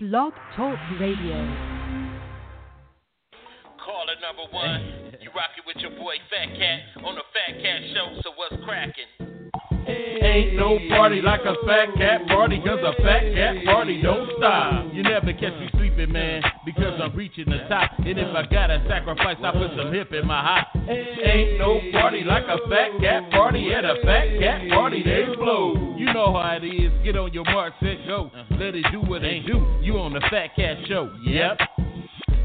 Blog Talk Radio. Caller number one, you rockin' with your boy Fat Cat on the Fat Cat Show. So what's crackin'? Ain't no party like a fat cat party, cause a fat cat party don't stop. You never catch me man, because I'm reaching the top. And if I gotta sacrifice, I put some hip in my hop. Ain't no party like a fat cat party at a fat cat party, they blow. You know how it is. Get on your mark, set, go. Let it do what it do. You on the Fat Cat Show. Yep.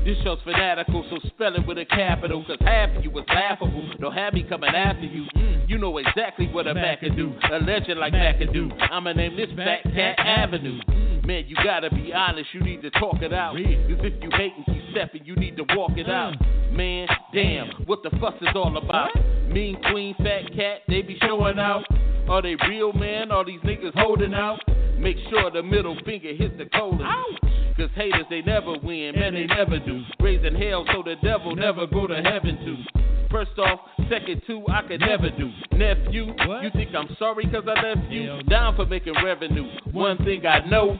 This show's fanatical, so spell it with a capital. Cause half of you was laughable. Don't have me coming after you. Mm. You know exactly what a Mac can do. A legend like Mac can do. I'ma name this Fat Cat Avenue. Man, you gotta be honest, you need to talk it out. Cause if you hate and keep stepping, you need to walk it out. Man, damn, what the fuss is all about? Mean Queen, Fat Cat, they be showing out. Are they real, man? Are these niggas holding out? Make sure the middle finger hits the colon. Cause haters, they never win, man, they never do. Raising hell so the devil never go to heaven too. First off, second two, I could never do. Nephew, you think I'm sorry cause I left you? Down for making revenue. One thing I know,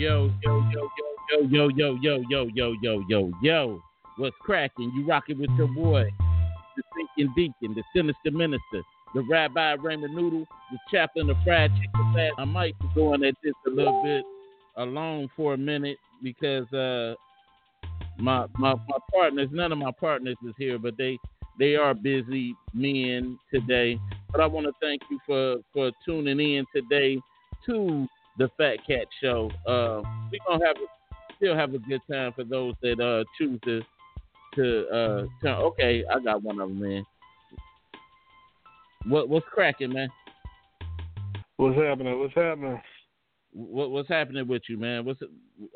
Yo, yo, yo, yo, yo, yo, yo, yo, yo, yo, yo, yo. What's cracking? You rocking with your boy, the thinking deacon, the sinister minister, the rabbi Raymond Noodle, the chaplain of fried chicken fat. I might be going at this a little bit alone for a minute because uh my my my partners, none of my partners is here, but they they are busy men today. But I want to thank you for for tuning in today to the Fat Cat Show. Uh, we gonna have a, still have a good time for those that uh choose to to uh turn. Okay, I got one of them, man. What what's cracking, man? What's happening? What's happening? What what's happening with you, man? What's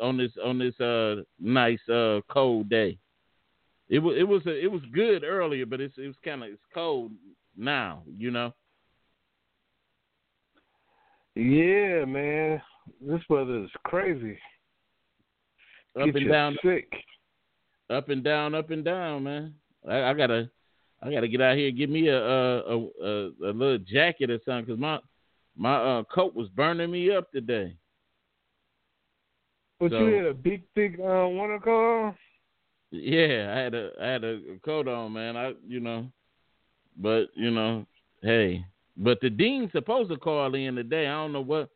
on this on this uh nice uh cold day? It was it was a, it was good earlier, but it's it was kind of it's cold now, you know. Yeah, man. This weather is crazy. Up Get and down, sick. up and down, up and down, man. I, I gotta I gotta get out here and give me a a a, a, a little jacket or something because my my uh, coat was burning me up today. But So- you had a big, thick uh, winter coat. Yeah, I had a I had a coat on, man. I you know, but you know, hey, but the dean's supposed to call in today. I don't know what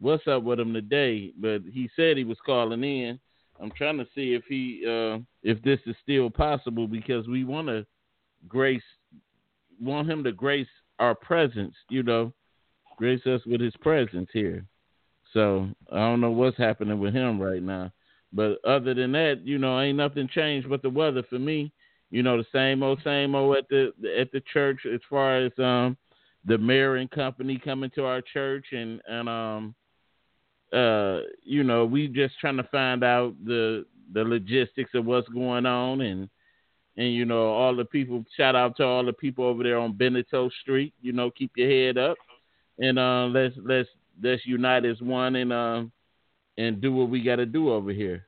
what's up with him today, but he said he was calling in. I'm trying to see if he uh if this is still possible because we want to grace want him to grace our presence, you know, grace us with his presence here. So I don't know what's happening with him right now. But other than that, you know, ain't nothing changed but the weather for me. You know, the same old, same old at the at the church as far as um the mayor and company coming to our church and and um uh you know we just trying to find out the the logistics of what's going on and and you know all the people shout out to all the people over there on Benito Street you know keep your head up and uh let's let's let's unite as one and um and do what we got to do over here.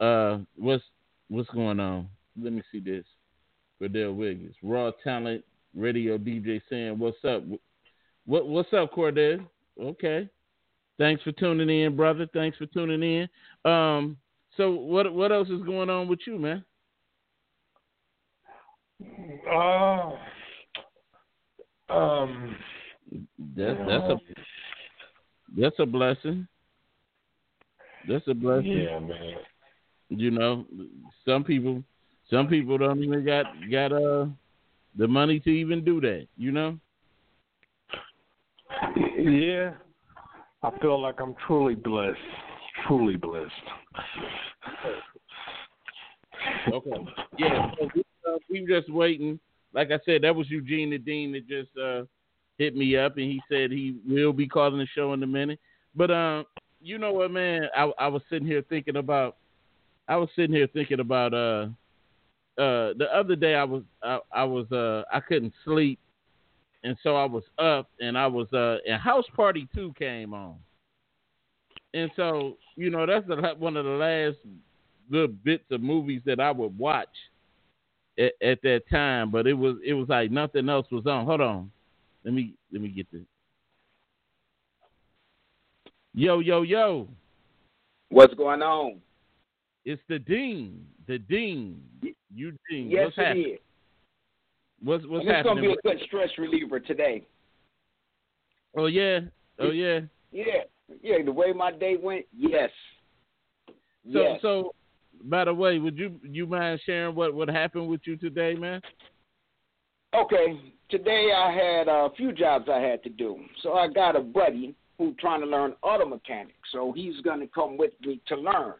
Uh what's what's going on? Let me see this. Cordell Wiggins raw talent radio DJ saying what's up? What what's up Cordell okay. Thanks for tuning in brother. Thanks for tuning in. Um so what what else is going on with you man? Uh, um, That's that's a that's a blessing. That's a blessing. yeah, man. You know, some people some people don't even got got uh the money to even do that. You know. Yeah, I feel like I'm truly blessed. Truly blessed. Okay. Yeah. So we, uh, we just waiting like I said, that was Eugene the Dean that just uh, hit me up, and he said he will be calling the show in a minute. But um, you know what, man? I I was sitting here thinking about. I was sitting here thinking about uh uh the other day I was I, I was uh I couldn't sleep and so I was up and I was uh and House Party 2 came on. And so, you know, that's the, one of the last good bits of movies that I would watch at, at that time, but it was it was like nothing else was on. Hold on. Let me let me get this. Yo, yo, yo. What's going on? It's the Dean. The Dean. You Dean. Yes, what's happening? it is. What's what's And it's gonna be a good stress reliever today. oh yeah. Oh yeah. Yeah, yeah. The way my day went, yes. So yes. so by the way, would you you mind sharing what what happened with you today, man? Okay, today I had a few jobs I had to do. So I got a buddy who's trying to learn auto mechanics. So he's going to come with me to learn.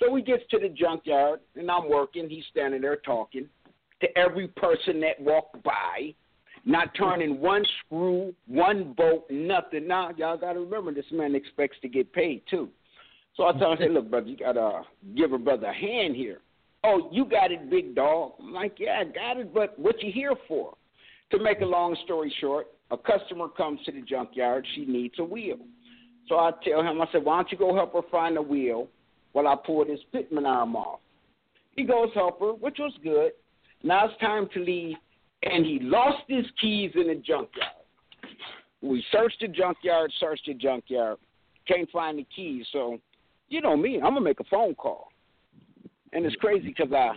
So he gets to the junkyard, and I'm working. He's standing there talking to every person that walked by, not turning one screw, one bolt, nothing. Now, y'all got to remember, this man expects to get paid, too. So I tell him, hey, look, brother, you got to uh, give a brother a hand here. Oh, you got it, big dog. I'm like, yeah, I got it, but what you here for? To make a long story short, a customer comes to the junkyard. She needs a wheel. So I tell him, I said, why don't you go help her find a wheel while I pull this pitman arm off? He goes help her, which was good. Now it's time to leave, and he lost his keys in the junkyard. We searched the junkyard, searched the junkyard, can't find the keys. So, you know me, I'm gonna make a phone call. And it's crazy because I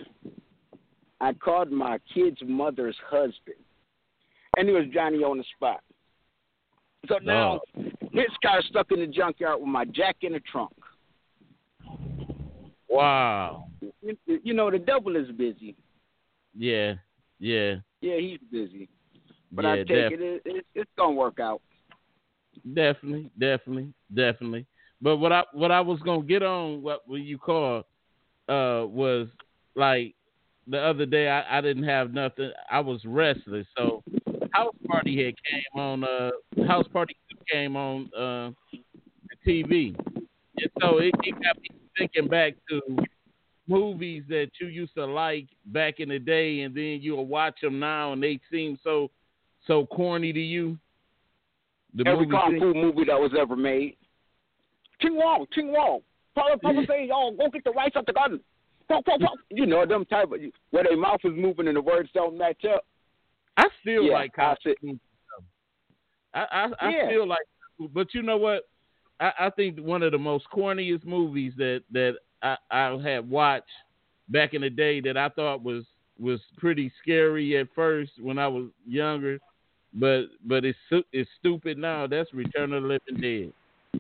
I called my kid's mother's husband, and he was Johnny on the spot. So now his car's stuck in the junkyard with my jack in the trunk. Wow. You, know the devil is busy. Yeah. Yeah. Yeah, he's busy. But yeah, I take def- it, it, it, it's gonna work out. Definitely, definitely, definitely. But what I what I was gonna get on what what you call uh was like the other day I, I didn't have nothing. I was restless. So House Party had came on uh House Party came on uh the TV. And so it, it got me thinking back to movies that you used to like back in the day and then you'll watch them now and they seem so so corny to you. The Every kung fu movie that was ever made. Ting Wong, Ting Wong. Papa, Papa say, "Oh, go get the rice out the garden." Pop, pop, pop. You know them type of where their mouth is moving and the words don't match up. I still Yeah, like I. I I, I Yeah. still like, but you know what? I, I think one of the most corniest movies that that I, I had watched back in the day that I thought was was pretty scary at first when I was younger, but but it's it's stupid now. That's Return of the Living Dead.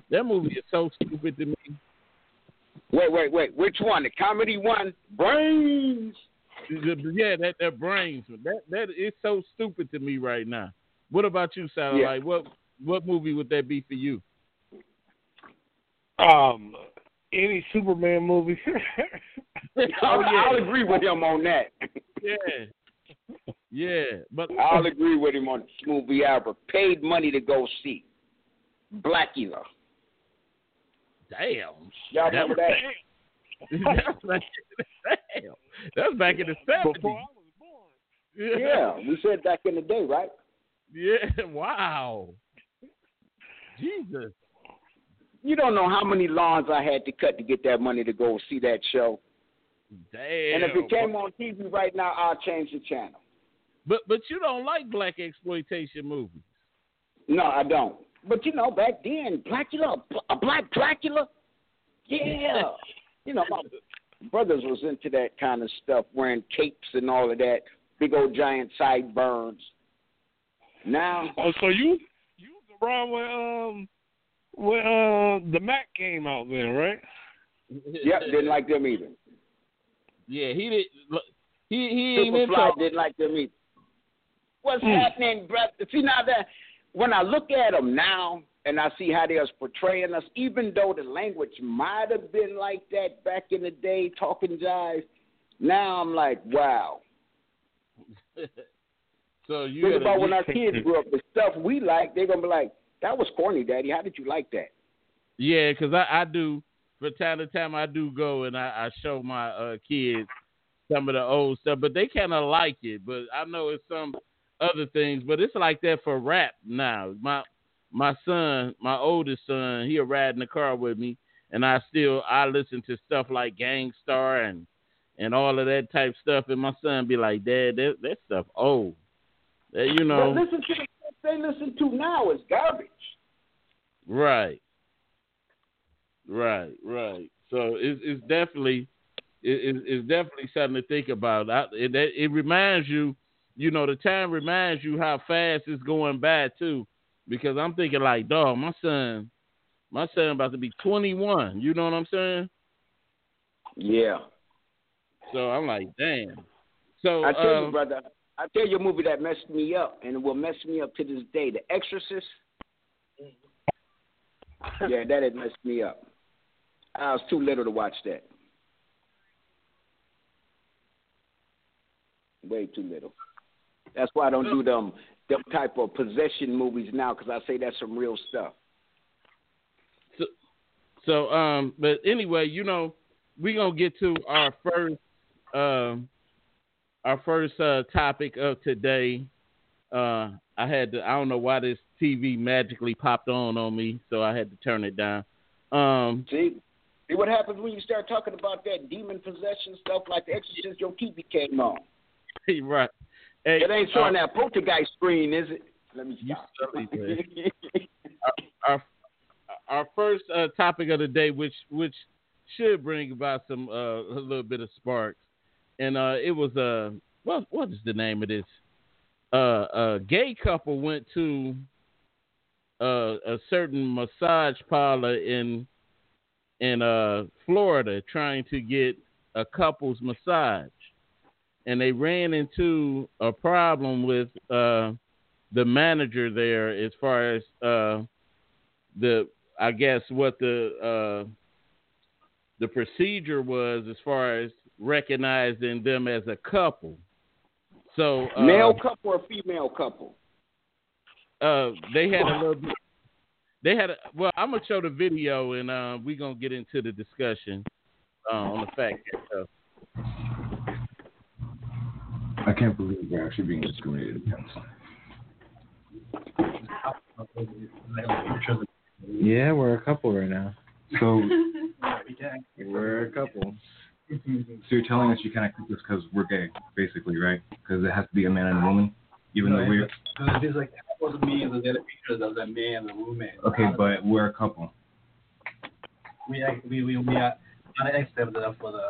That movie is so stupid to me. Wait, wait, wait. Which one? The comedy one? Brains. Yeah, that that brains that that is so stupid to me right now. What about you, Satellite? What what movie would that be for you? Um, any Superman movie. I'll, yeah. I'll agree with him on that. Yeah, yeah, but I'll agree with him on this movie I ever paid money to go see. Blacula. damn, Y'all That remember that? that's back, damn, that's back in the seventies. Before I was born. Yeah, we said back in the day, right? yeah, wow, Jesus, You don't know how many lawns I had to cut to get that money to go see that show. damn. And if it came on TV right now, I'll change the channel. but but you don't like black exploitation movies. No, I don't. But you know, back then, Blacula, a black Blacula, yeah. you know, my brothers was into that kind of stuff, wearing capes and all of that, big old giant sideburns. Now, Oh, so you you was around when um when uh the Mack came out then, right? yep, didn't like them either. Yeah, he did. look, He he ain't into. Superfly didn't like them either. What's happening, brother? See now that when I look at them now and I see how they was portraying us, even though the language might have been like that back in the day, talking jive, now I'm like, wow. So you Think gotta- about when our kids grew up, the stuff we like, they're gonna be like, "That was corny, Daddy. How did you like that?" Yeah, because I, I do from time to time I do go and I, I show my uh, kids some of the old stuff, but they kind of like it. But I know it's some other things, but it's like that for rap now. My my son, my oldest son, he'll ride in the car with me, and I still I listen to stuff like Gang Starr and and all of that type stuff, and my son be like, Dad, that that stuff old. That, you know, But listen to the stuff they listen to now is garbage. Right. Right, right. So it's it's definitely it, it, it's definitely something to think about. I, it it it reminds you, you know, the time reminds you how fast it's going by too. Because I'm thinking like, dog, my son, my son about to be 21. You know what I'm saying? Yeah. So I'm like, damn. So I tell um, you, brother, I tell you a movie that messed me up, and it will mess me up to this day. The Exorcist. yeah, that had messed me up. I was too little to watch that. Way too little. That's why I don't do them them type of possession movies now, because I say that's some real stuff. So, um, but anyway, you know, we're gonna get to our first, um, our first uh, topic of today. Uh, I had to, I don't know why this TV magically popped on on me, so I had to turn it down. Um, See, see what happens when you start talking about that demon possession stuff like The Exorcist. Your TV came on. right. Hey, It ain't showing uh, that poltergeist screen, is it? Let me stop. man. our our first uh, topic of the day, which which should bring about some uh, a little bit of sparks, and uh, it was uh, what what is the name of this? Uh, a gay couple went to uh, a certain massage parlor in in uh, Florida trying to get a couple's massage, and they ran into a problem with the manager there as far as the I guess what the the procedure was as far as recognizing them as a couple. So uh, Male couple or female couple? uh, they had a little bit. They had a, well. I'm gonna show the video and uh, we're gonna get into the discussion uh, on the fact. So, I can't believe we're actually being discriminated against. Yeah, we're a couple right now. So, We're a couple. So you're telling us you can't accept this because we're gay, basically, right? Because it has to be a man and a woman, even No, though we're Because there's like supposed to be the other pictures of the man and the woman. okay, but we're a couple. we we we we are not accept that for the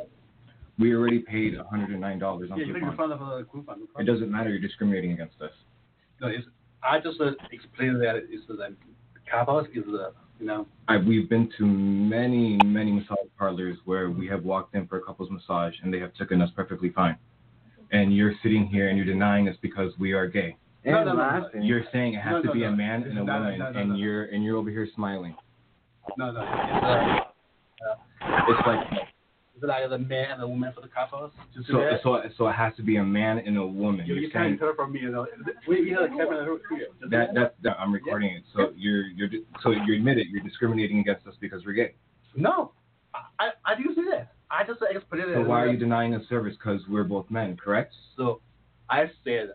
We already paid 109 dollars on yeah make Groupon. fun of uh, the group and It doesn't matter. You're discriminating against us. No, it's I just uh, explain that it's uh, the couples is the you know I, we've been to many, many massage parlors where we have walked in for a couple's massage and they have taken us perfectly fine. And you're sitting here and you're denying us because we are gay. No, no, no, no. You're saying it has No, to no, be a man and a No, no, woman, no, no, and no. you're and you're over here smiling. no no it's uh, It's like it's like the man and the woman for the couples. So that. so so it has to be a man and a woman. you, You're you can't saying tell from me you know we we have a camera here. Just that that, that I'm recording it. So you're you're so you admit it. You're discriminating against us because we're gay. no I I didn't say that I just explained it. So why are you denying us service? Because we're both men, correct? So I said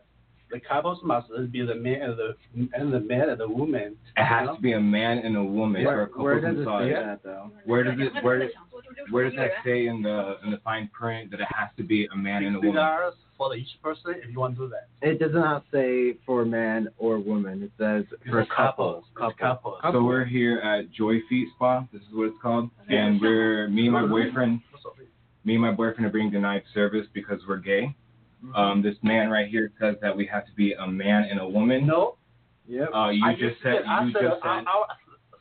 the couples must be the man and the and the man and the woman. It has to be a man and a woman for a Where, couple's where does it say that though? Where does it where does where does that say in the in the fine print that it has to be a man and a woman? for each person if you want to do that. It does not say for man or woman. It says for couples. couple. It's couples. So we're here at Joy Feet Spa. This is what it's called, and we're me and my boyfriend. Me and my boyfriend are being denied service because we're gay. Um, this man right here says that we have to be a man and a woman. No, Yep. Uh, you I just said I you said just our, said our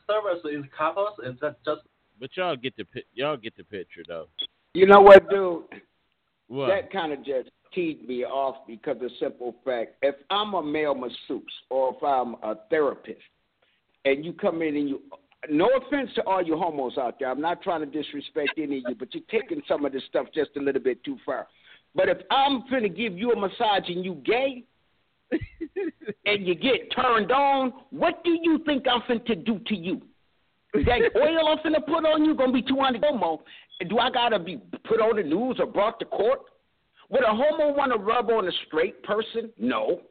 service is couples and that's just but y'all get the pi- y'all get the picture though. You know what, dude? What? That kind of just teed me off because the simple fact if I'm a male masseuse or if I'm a therapist and you come in and you no offense to all you homos out there, I'm not trying to disrespect any of you, but you're taking some of this stuff just a little bit too far. But if I'm finna give you a massage and you gay, and you get turned on, what do you think I'm finna do to you? That oil I'm finna put on you gonna be 200 homo. Do I gotta be put on the news or brought to court? Would a homo want to rub on a straight person? No.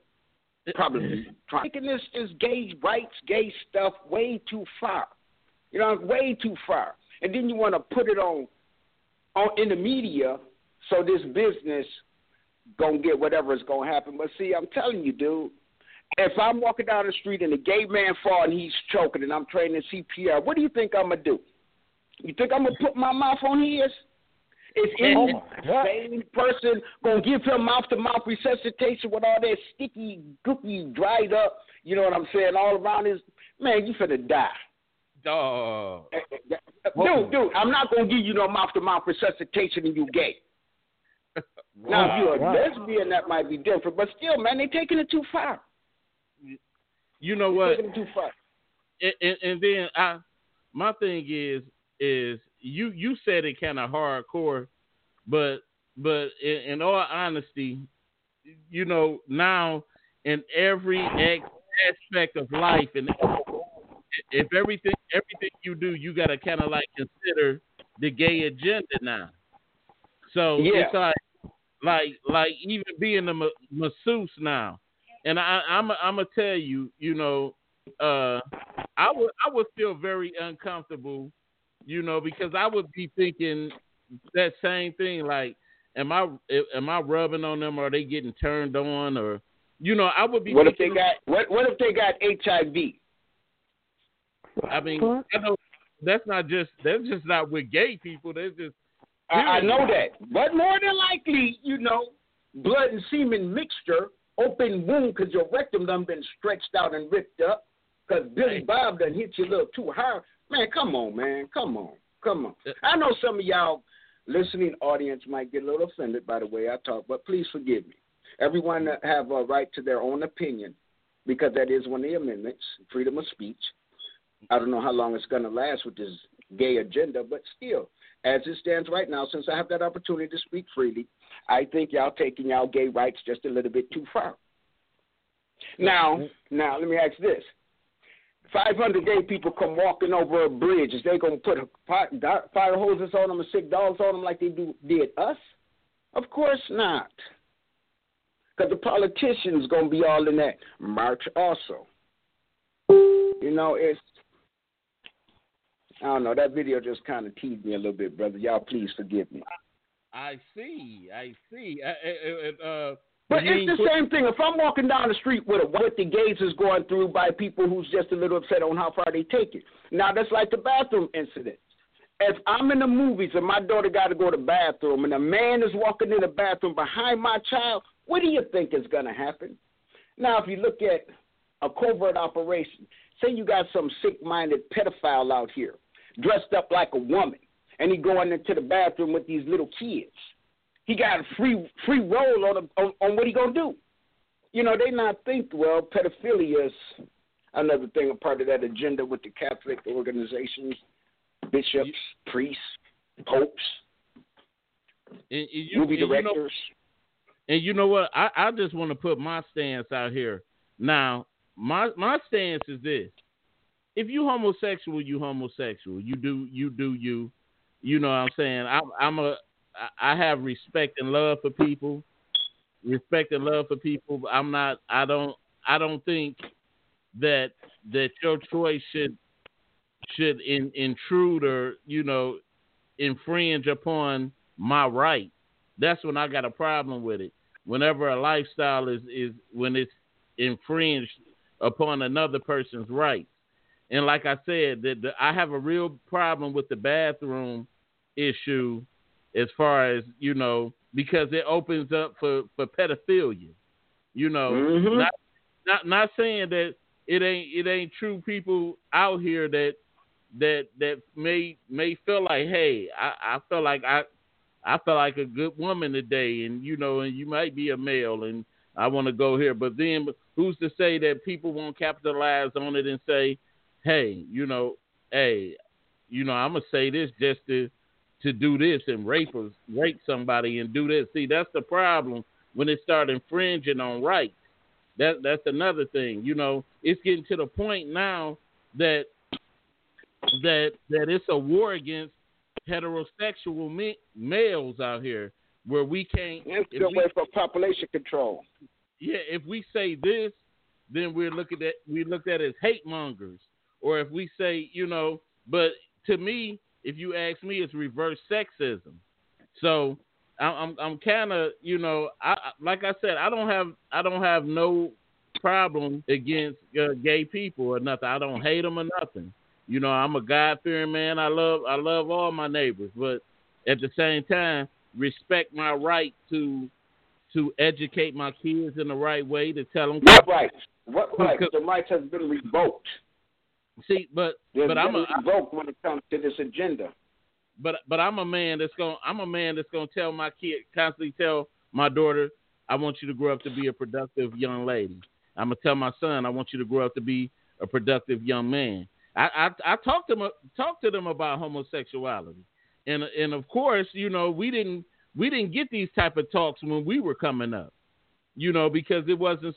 Probably taking this this gay rights, gay stuff way too far. You know, way too far. And then you want to put it on on in the media so this business gonna get whatever is gonna happen. But see, I'm telling you, dude, if I'm walking down the street and a gay man fall and he's choking and I'm training CPR, what do you think I'm gonna do? You think I'm gonna put my mouth on his? Is oh any sane person gonna give him mouth to mouth resuscitation with all that sticky, gooky, dried up? You know what I'm saying? All around his man, you finna die. Dog. Dude, dude, I'm not gonna give you no mouth to mouth resuscitation and you gay. Now, if you're a lesbian, that might be different, but still, man, they're taking it too far. You know what? taking it too far. and, and, and then I, my thing is, is you you said it kind of hardcore, but but in, in all honesty, you know now in every aspect of life, and if everything everything you do, you got to kind of like consider the gay agenda now. So Yeah. it's like like like even being a ma- masseuse now, and I I'm I'm gonna tell you, you know, uh, I would I would feel very uncomfortable, you know, because I would be thinking that same thing. Like, am I am I rubbing on them? Or are they getting turned on? Or you know, I would be. What if they got what? What if they got HIV? I mean, I know that's not just that's just not with gay people. That's just. I, I know that, but more than likely, you know, blood and semen mixture, open wound because your rectum done been stretched out and ripped up because Billy Bob done hit you a little too hard. Man, come on, man, come on, come on. Uh, I know some of y'all listening audience might get a little offended by the way I talk, but please forgive me. Everyone have a right to their own opinion because that is one of the amendments, freedom of speech. I don't know how long it's going to last with this gay agenda, but still, as it stands right now, since I have that opportunity to speak freely, I think y'all taking y'all gay rights just a little bit too far. Now, mm-hmm. now let me ask this: Five hundred gay people come walking over a bridge. Is they gonna put fire, fire hoses on them and sick dogs on them like they do did us? Of course not. Because the politicians gonna be all in that march also. You know, it's I don't know. That video just kind of teased me a little bit, brother. Y'all, please forgive me. I see, I see. Uh, uh, uh, But it's the same thing. If I'm walking down the street with a, what the gays is going through by people who's just a little upset on how far they take it. Now that's like the bathroom incident. If I'm in the movies and my daughter got to go to the bathroom and a man is walking in the bathroom behind my child, what do you think is going to happen? Now, if you look at a covert operation, say you got some sick-minded pedophile out here dressed up like a woman, and he going into the bathroom with these little kids. He got a free free roll on, a, on on what he gonna do. You know, they not think well. Pedophilia is another thing, a part of that agenda with the Catholic organizations, bishops, priests, popes, and, and you, movie and you know- directors. And you know what? I, I just want to put my stance out here. Now, my my stance is this: if you homosexual, you homosexual. You do you do you. You know what I'm saying? I'm I'm a I have respect and love for people. Respect and love for people. I'm not. I don't. I don't think that that your choice should should in, intrude or you know infringe upon my right. That's when I got a problem with it. Whenever a lifestyle is is when it's infringed upon another person's rights. And like I said, that the, I have a real problem with the bathroom issue as far as you know because it opens up for for pedophilia. You know, Mhm. not not not saying that it ain't it ain't true people out here that that that may may feel like, hey, I, I feel like I I feel like a good woman today, and you know, and you might be a male, and I want to go here. But then, who's to say that people won't capitalize on it and say, hey, you know, hey, you know, I'm gonna say this just to to do this and rape us, rape somebody and do this. See, that's the problem when they start infringing on rights. That that's another thing. You know, it's getting to the point now that that that it's a war against heterosexual me- males out here where we can't. It's we- way for population control. yeah, if we say this, then we're looking at we looked at as hate mongers. Or if we say, you know, but to me, if you ask me, it's reverse sexism. So I'm I'm kind of you know I like I said I don't have I don't have no problem against uh, gay people or nothing. I don't hate them or nothing. You know I'm a God fearing man. I love I love all my neighbors, but at the same time respect my right to to educate my kids in the right way to tell them. What rights? What rights? The rights has been revoked. See, but They've but I'm a revoked when it comes to this agenda. but but I'm a man that's gonna I'm a man that's going to tell my kid constantly tell my daughter I want you to grow up to be a productive young lady. I'm gonna tell my son I want you to grow up to be a productive young man. I I, I talk to them talk to them about homosexuality, and and of course you know we didn't we didn't get these type of talks when we were coming up, you know because it wasn't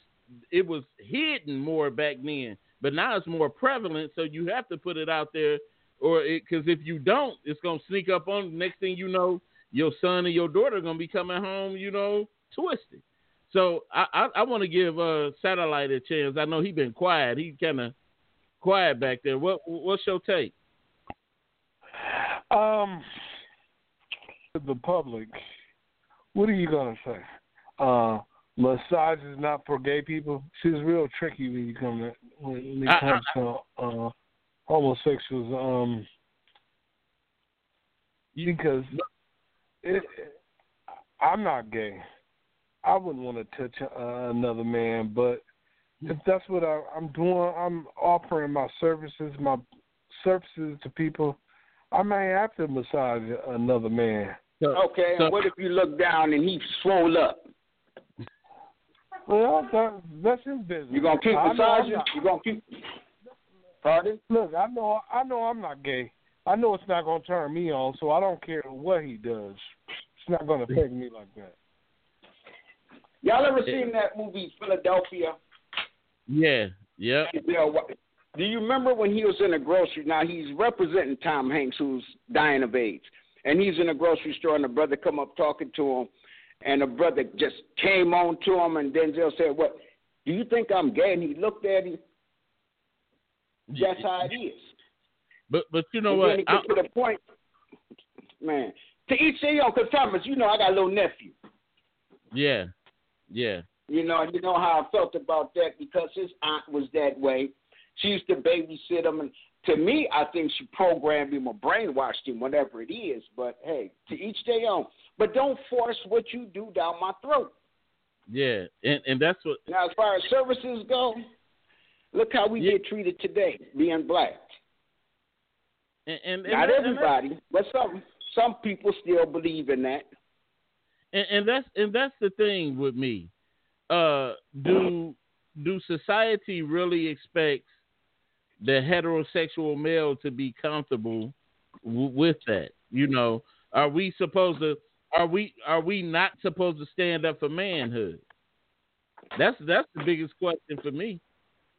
it was hidden more back then, but now it's more prevalent. So you have to put it out there or because if you don't, it's gonna sneak up on. Next thing you know, your son and your daughter are gonna be coming home, you know, twisted. So I I, I want to give uh satellite a chance. I know he's been quiet. He kind of quiet back there. What what's your take? Um, the public, what are you gonna say? Uh, massage is not for gay people. She's real tricky when you come to, when it I- comes to uh, homosexuals. Um, because it, I'm not gay. I wouldn't want to touch uh, another man, but if that's what I, I'm doing, I'm offering my services, my services to people. I may have to massage another man. Okay, and what if you look down and he swole up? Well, that, that's his business. You gonna keep I know I'm massaging? You gonna keep? Pardon? Look, I know, I know, I'm not gay. I know it's not gonna turn me on, so I don't care what he does. It's not gonna affect me like that. Y'all ever seen that movie Philadelphia? Yeah, yep. Denzel Wa- Do you remember when he was in a grocery? Now he's representing Tom Hanks, who's dying of AIDS, and he's in a grocery store, and the brother come up talking to him, and the brother just came on to him, and Denzel said, "What? Do you think I'm gay?" And he looked at him. That's how it is. But but you know and what? Then he I- get to the point, man. To each their own. Cause Thomas, you know, I got a little nephew. yeah, yeah. You know, you know how I felt about that because his aunt was that way. She used to babysit him, and to me, I think she programmed him or brainwashed him, whatever it is. But hey, to each their own. But don't force what you do down my throat. Yeah, and and that's what Now, as far as services go, look how we get treated today, being black. and, and, and Not that- and everybody, but some some people still believe in that. and, and that's and that's the thing with me. Uh, do do society really expect the heterosexual male to be comfortable w- with that? You know, are we supposed to? Are we are we not supposed to stand up for manhood? That's that's the biggest question for me.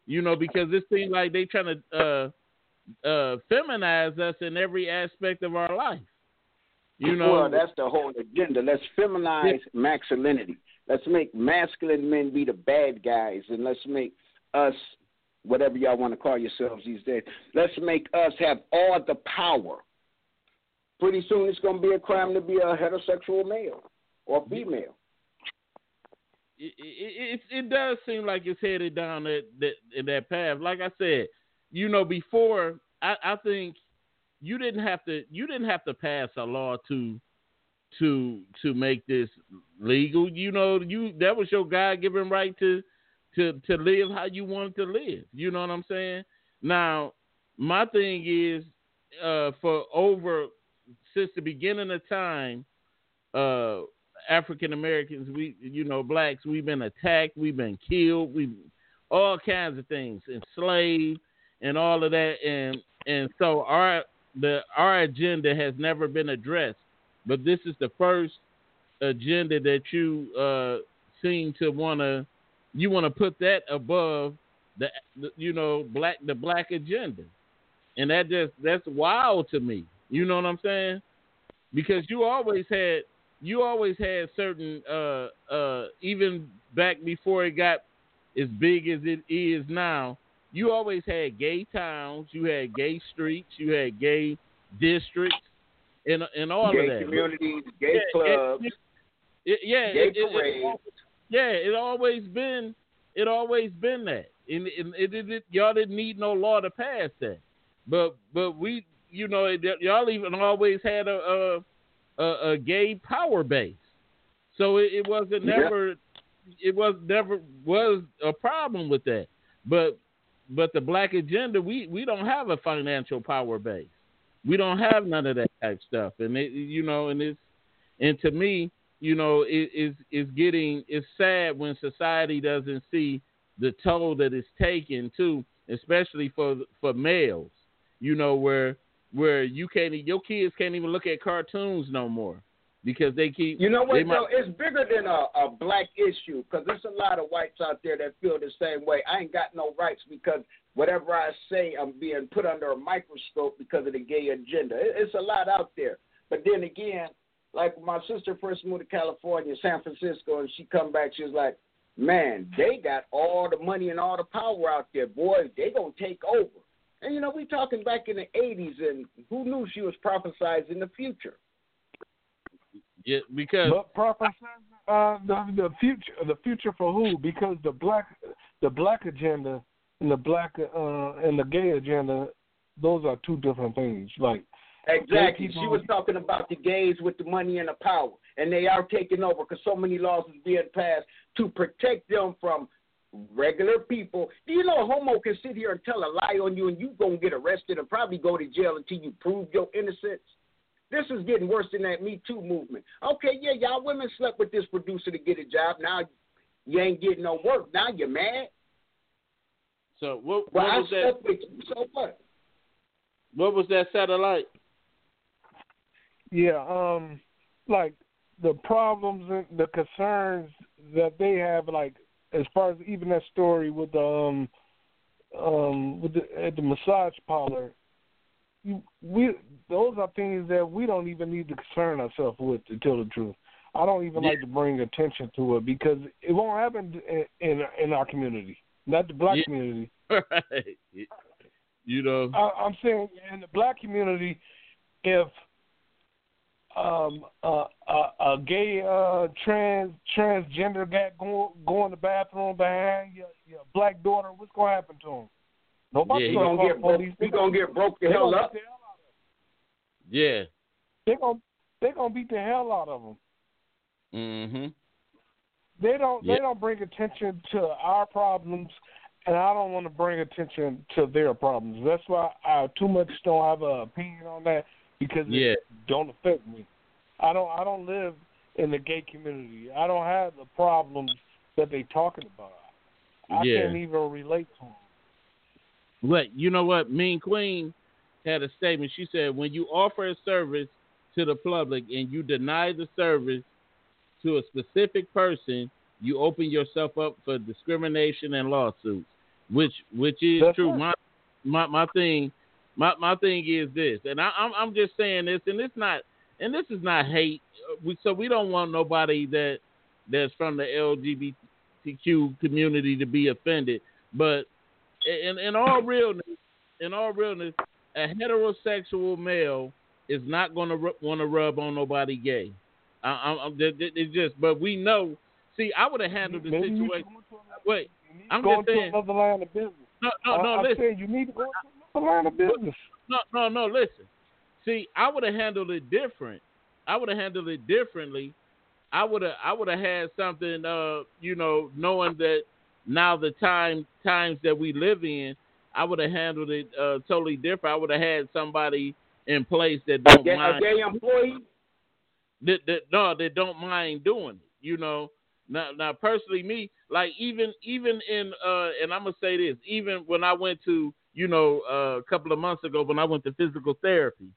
You know, because it seems like they trying to uh, uh, feminize us in every aspect of our life. You know, well, that's the whole agenda. Let's feminize masculinity. Let's make masculine men be the bad guys, and let's make us whatever y'all want to call yourselves these days. Let's make us have all the power. Pretty soon, it's going to be a crime to be a heterosexual male or female. it, it, it, it does seem like it's headed down that, that in that path. Like I said, you know, before I, I think you didn't have to you didn't have to pass a law to to to make this legal. You know, you that was your God given right to to to live how you wanted to live. You know what I'm saying? Now, my thing is uh, for over since the beginning of time, uh, African Americans, we you know blacks, we've been attacked, we've been killed, we all kinds of things, enslaved, and all of that, and and so our the our agenda has never been addressed, but this is the first agenda that you uh, seem to want to you want to put that above the, the you know black the black agenda, and that just that's wild to me. You know what I'm saying? Because you always had you always had certain uh uh even back before it got as big as it is now. You always had gay towns, you had gay streets, you had gay districts, and and all gay of that. communities, gay Yeah, clubs, it- it- yeah, gay it- parades. Yeah, it always been it always been that, and, and it, it, it- y'all didn't need no law to pass that, but but we you know it, y'all even always had a a, a, a gay power base, so it, it wasn't Yeah. never it was never was a problem with that, but but the black agenda we we don't have a financial power base, we don't have none of that type stuff, and it, you know and it's and to me you know, it is is getting it's sad when society doesn't see the toll that it's taking too, especially for for males. You know, where where you can't your kids can't even look at cartoons no more because they keep You know what, might- though? It's bigger than a, a black issue because there's a lot of whites out there that feel the same way. I ain't got no rights because whatever I say, I'm being put under a microscope because of the gay agenda. It, it's a lot out there. But then again, like my sister first moved to California, San Francisco, and she come back, she was like, man, they got all the money and all the power out there. Boy, they going to take over. And, you know, we talking back in the 80s, and who knew she was prophesizing the future? yeah, because But prophesy uh, the the future the future for who? Because the black the black agenda and the black uh, and the gay agenda, those are two different things. Like Exactly. She was talking about the gays with the money and the power, and they are taking over because so many laws is being passed to protect them from regular people. Do you know a homo can sit here and tell a lie on you, and you gonna get arrested and probably go to jail until you prove your innocence? This is getting worse than that Me Too movement. Okay, yeah, y'all women slept with this producer to get a job. Now you ain't getting no work. Now you're mad. so what, Well, what I was that? slept with you. So what? What was that satellite? Yeah, um, like the problems and the concerns that they have, like as far as even that story with the um um with the at the massage parlor. you- We those are things that we don't even need to concern ourselves with to tell the truth. I don't even like to bring attention to it because it won't happen in in, in our community, not the black Yeah. community. right. You know, I, I'm saying in the black community, if um uh, a, a gay uh trans transgender guy go go in the bathroom behind your your black daughter, what's gonna happen to him? Nobody's Yeah, he He gonna gonna get call broke. police. He gonna get broke the They hell up. the hell yeah. them. They gonna they gonna beat the hell out of them. Mhm. They don't Yeah. they don't bring attention to our problems, and I don't want to bring attention to their problems. That's why I too much don't have an opinion on that because Yeah. don't affect me. I don't I don't live in the gay community. I don't have the problems that they talking about. I Yeah. can't even relate to them. But you know what? Mean Queen had a statement. She said, when you offer a service to the public and you deny the service to a specific person, you open yourself up for discrimination and lawsuits, which which is That's true. right. My my my thing my my thing is this, and I, I'm I'm just saying this, and it's not and this is not hate. Uh, We, so we don't want nobody that that's from the LGBTQ community to be offended, but in in all realness, in all realness, a heterosexual male is not going to ru- want to rub on nobody gay. I, it- it- it's just, but we know. See, I would have handled the Maybe situation. should go to another- Wait, I'm to go just saying- another line of business. no, no, no. I, listen, you need to go into another line of business. no, no, no. Listen. See, I would have handled it different. I would have handled it differently. I would have, I would have had something, uh, you know, knowing that now the time times that we live in, I would have handled it uh, totally different. I would have had somebody in place that don't A mind gay employee. that, that no, that don't mind doing it. You know, now now personally, me like even even in uh, and I'm gonna say this, even when I went to you know uh, a couple of months ago when I went to physical therapy,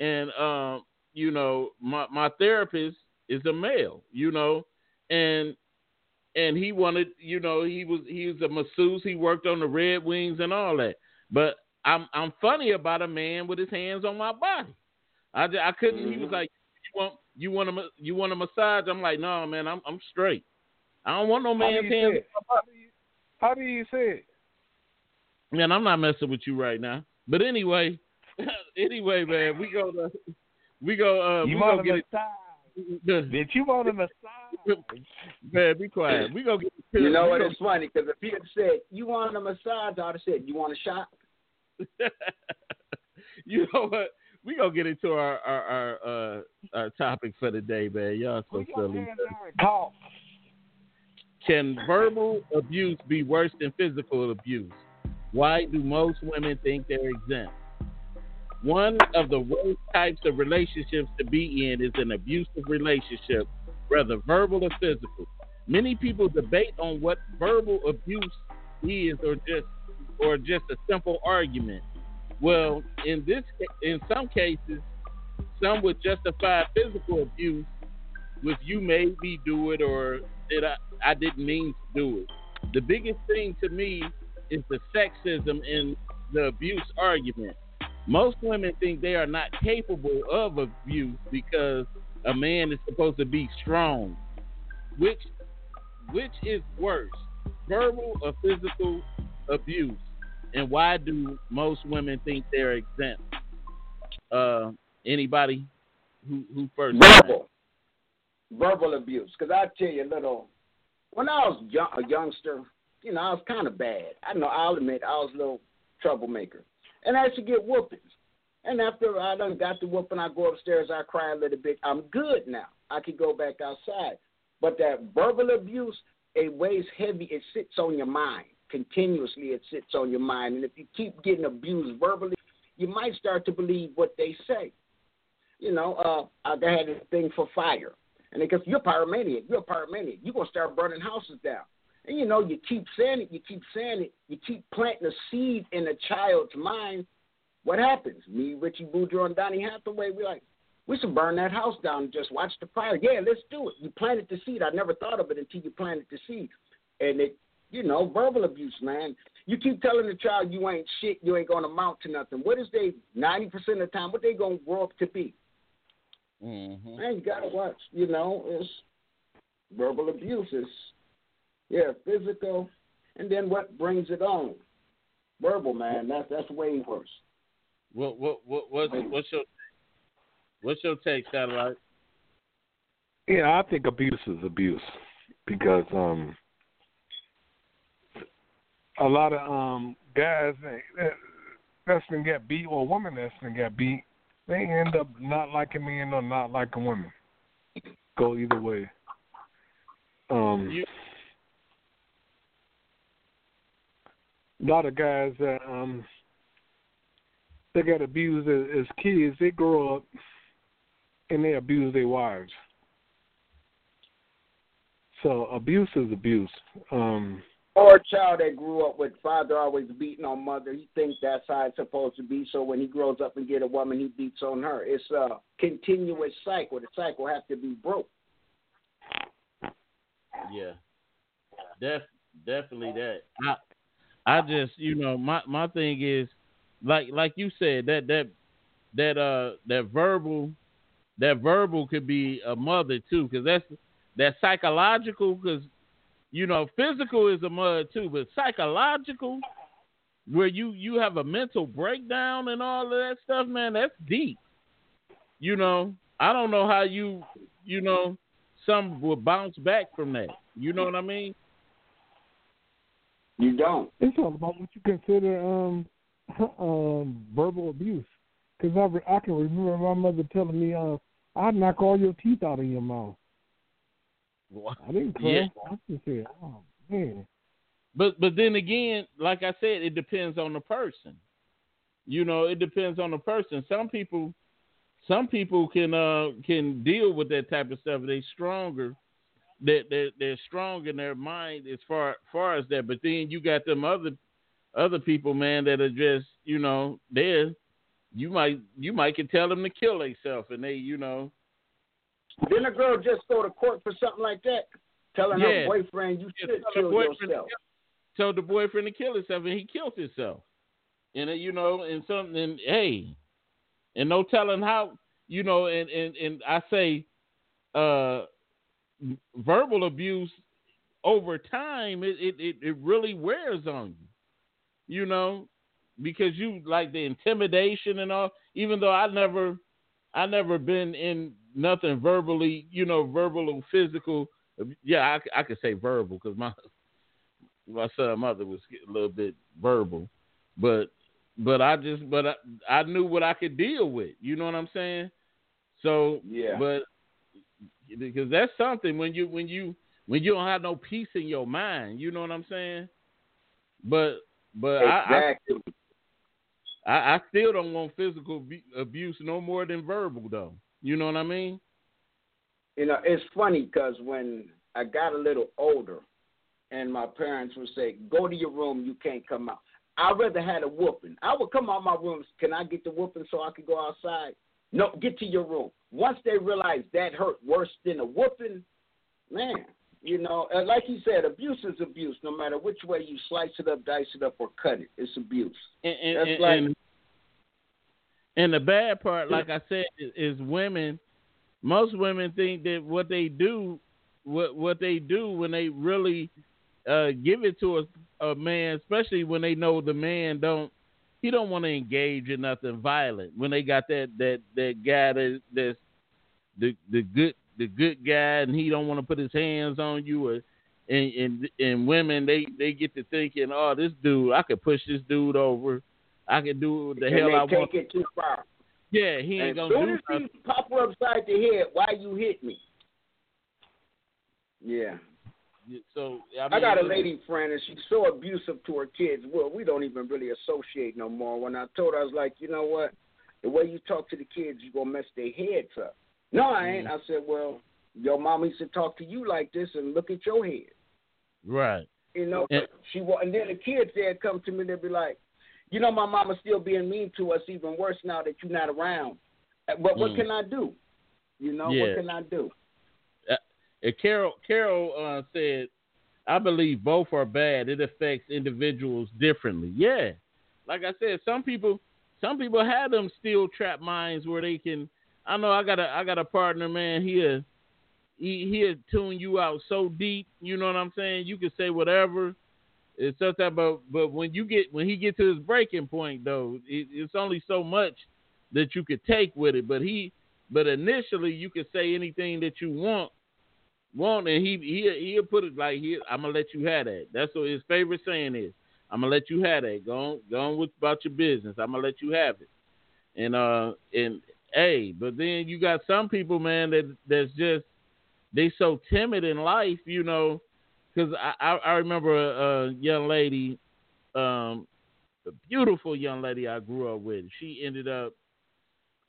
and um, you know my my therapist is a male, you know, and and he wanted, you know, he was he was a masseuse. He worked on the Red Wings and all that. But I'm I'm funny about a man with his hands on my body. I, just I couldn't. Mm-hmm. He was mm-hmm. like, you want you want a you want a massage? I'm like, no, man, I'm I'm straight. I don't want no man's hands. How do, you, how do you say it? Man, I'm not messing with you right now. But anyway, anyway, man, we go to we go. Uh, you we want go a get massage? Did you want a massage? man, be quiet. We go get. You know what? It's funny because if he had said you want a massage, I'd have said you want a shot. you know what? We gonna get into our our our, uh, our topic for the day, man. Y'all so silly. Talk. Can verbal abuse be worse than physical abuse? Why do most women think they're exempt? One of the worst types of relationships to be in is an abusive relationship, whether verbal or physical. Many people debate on what verbal abuse is or just or just a simple argument. Well, in this in some cases, some would justify physical abuse with you made me do it or did I I didn't mean to do it. The biggest thing to me is the sexism in the abuse argument. Most women think they are not capable of abuse because a man is supposed to be strong. Which which is worse, verbal or physical abuse? And why do most women think they're exempt? Uh, anybody who who first? Verbal, verbal abuse. Because I tell you a little. When I was young, a youngster, you know, I was kind of bad. I know. I'll admit I was a little troublemaker and I used to get whoopings. And after I done got the whooping, I go upstairs, I cry a little bit. I'm good now. I can go back outside. But that verbal abuse, it weighs heavy. It sits on your mind continuously. It sits on your mind, and if you keep getting abused verbally, you might start to believe what they say. You know, uh, I had a thing for fire, and because you're pyromaniac, you're a pyromaniac. You're gonna start burning houses down. And you know, you keep saying it, you keep saying it, you keep planting a seed in a child's mind. What happens? Me, Richie Boudreaux, and Donny Hathaway, we like, we should burn that house down and just watch the fire. Yeah, let's do it. You planted the seed. I never thought of it until you planted the seed. And it, you know, verbal abuse, man. You keep telling the child you ain't shit, you ain't gonna amount to nothing. What is they ninety percent of the time? What they gonna grow up to be? Mm-hmm. Man, you gotta watch. You know, it's verbal abuse. Is yeah, physical, and then what brings it on? Verbal, man. That's that's way worse. What what what what's, what's your what's your take, satellite? Yeah, I think abuse is abuse because um a lot of um guys that's gonna get beat or women that's gonna get beat, they end up not liking men or not liking women. Go either way. Um, you, a lot of guys that um they got abused as, as kids, they grow up and they abuse their wives. So abuse is abuse. Um or a child that grew up with father always beating on mother, he thinks that's how it's supposed to be. So when he grows up and get a woman, he beats on her. It's a continuous cycle. The cycle has to be broke. Yeah, def definitely that. I I just you know my my thing is like like you said that that that uh that verbal that verbal could be a mother too because that's that psychological because you know physical is a mother too but psychological where you you have a mental breakdown and all of that stuff man that's deep. You know i don't know how you you know some will bounce back from that. You know what i mean you don't. It's all about what you consider um um verbal abuse. Because I, I can remember my mother telling me, uh, "I'd knock all your teeth out of your mouth." What? I didn't cry. Yeah. I just said, "Oh man." But but then again, like I said, it depends on the person. You know, it depends on the person. Some people, some people can uh can deal with that type of stuff. They stronger they're, they're, they're strong in their mind as far far as that. But then you got them other other people, man, that are just you know there. You might you might can tell them to kill themselves, and they you know. Didn't a girl just go to court for something like that? telling Yeah. her boyfriend you should tell kill the boyfriend yourself. told the boyfriend to kill himself, and he killed himself. And uh, you know, and something, and hey, and no telling how, you know, and and and I say, uh, verbal abuse over time, it it it, it really wears on you, you know, because you like the intimidation and all. Even though I never, I never been in nothing verbally, you know, verbal or physical. Yeah, I, I could say verbal because my my son mother was a little bit verbal, but but I just but I, I knew what I could deal with. You know what I'm saying? So Yeah. but because that's something when you when you when you don't have no peace in your mind. You know what I'm saying? But but Exactly. I, I I still don't want physical abu- abuse no more than verbal though. You know what I mean? You know, it's funny because when I got a little older, and my parents would say, "Go to your room. You can't come out." I'd rather had a whooping. I would come out my room. Can I get the whooping so I could go outside? No, get to your room. Once they realize that hurt worse than a whooping, man, you know, like you said, abuse is abuse. No matter which way you slice it up, dice it up, or cut it, it's abuse. And, and, That's and, like- and, and the bad part, like I said, is, is women. Most women think that what they do, what what they do when they really uh, give it to a, a man, especially when they know the man don't, he don't want to engage in nothing violent. When they got that that that guy that that's the the good the good guy, and he don't want to put his hands on you, or and and and women they they get to thinking, oh, this dude, I could push this dude over. I could do what the and hell they I take want. it too far. Yeah, he ain't gonna soon do as he pop her upside the head, why you hit me? Yeah. So I, I, got a lady friend, and she's so abusive to her kids. Well, we don't even really associate no more. When I told her, I was like, you know what? The way you talk to the kids, you're going to mess their heads up. No, I ain't. I said, well, your mom used to talk to you like this, and look at your head. Right. You know, Yeah. she and then the kids they'd come to me, they'd be like, you know, my mama's still being mean to us, even worse now that you're not around. Uh, But what Mm. can I do? You know, Yeah. what can I do? And Carol Carol uh, said, "I believe both are bad. It affects individuals differently." Yeah, like I said, some people some people have them steel trap minds where they can. I know I got a I got a partner, man. He'll he he'll tune you out so deep. You know what I'm saying? You can say whatever. It's such that, but but when you get when he get to his breaking point though, it, it's only so much that you could take with it. But he but initially you can say anything that you want want, and he he he'll put it like he I'm gonna let you have that. That's what his favorite saying is. I'm gonna let you have that. Go on, go on with about your business. I'm gonna let you have it. And uh and hey, but then you got some people, man, that that's just they so timid in life, you know. Because I, I remember a, a young lady, um, a beautiful young lady I grew up with. She ended up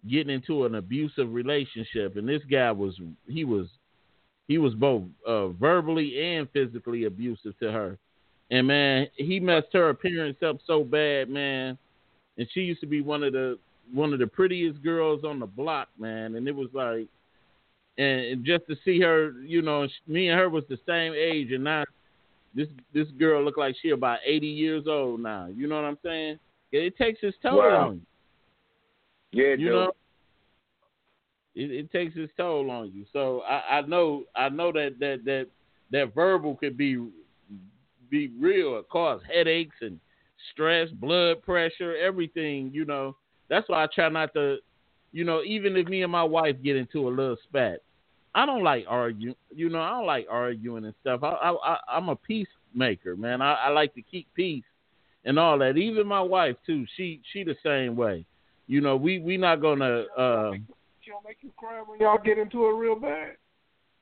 getting into an abusive relationship, and this guy was he was he was both uh, verbally and physically abusive to her. And man, he messed her appearance up so bad, man. And she used to be one of the one of the prettiest girls on the block, man. And it was like, and just to see her, you know, me and her was the same age, and now this this girl looked like she about eighty years old now. You know what I'm saying? It takes its toll Wow. on Yeah, you. You dude. know, it, it takes its toll on you. So I, I know I know that that that that verbal could be be real. It cause headaches and stress, blood pressure, everything. You know, that's why I try not to. You know, even if me and my wife get into a little spat, I don't like arguing. You know, I don't like arguing and stuff. I, I, I I'm a peacemaker, man. I, I like to keep peace and all that. Even my wife too. She she the same way. You know, we we not gonna. Uh, She don't make you cry when y'all get into it real bad.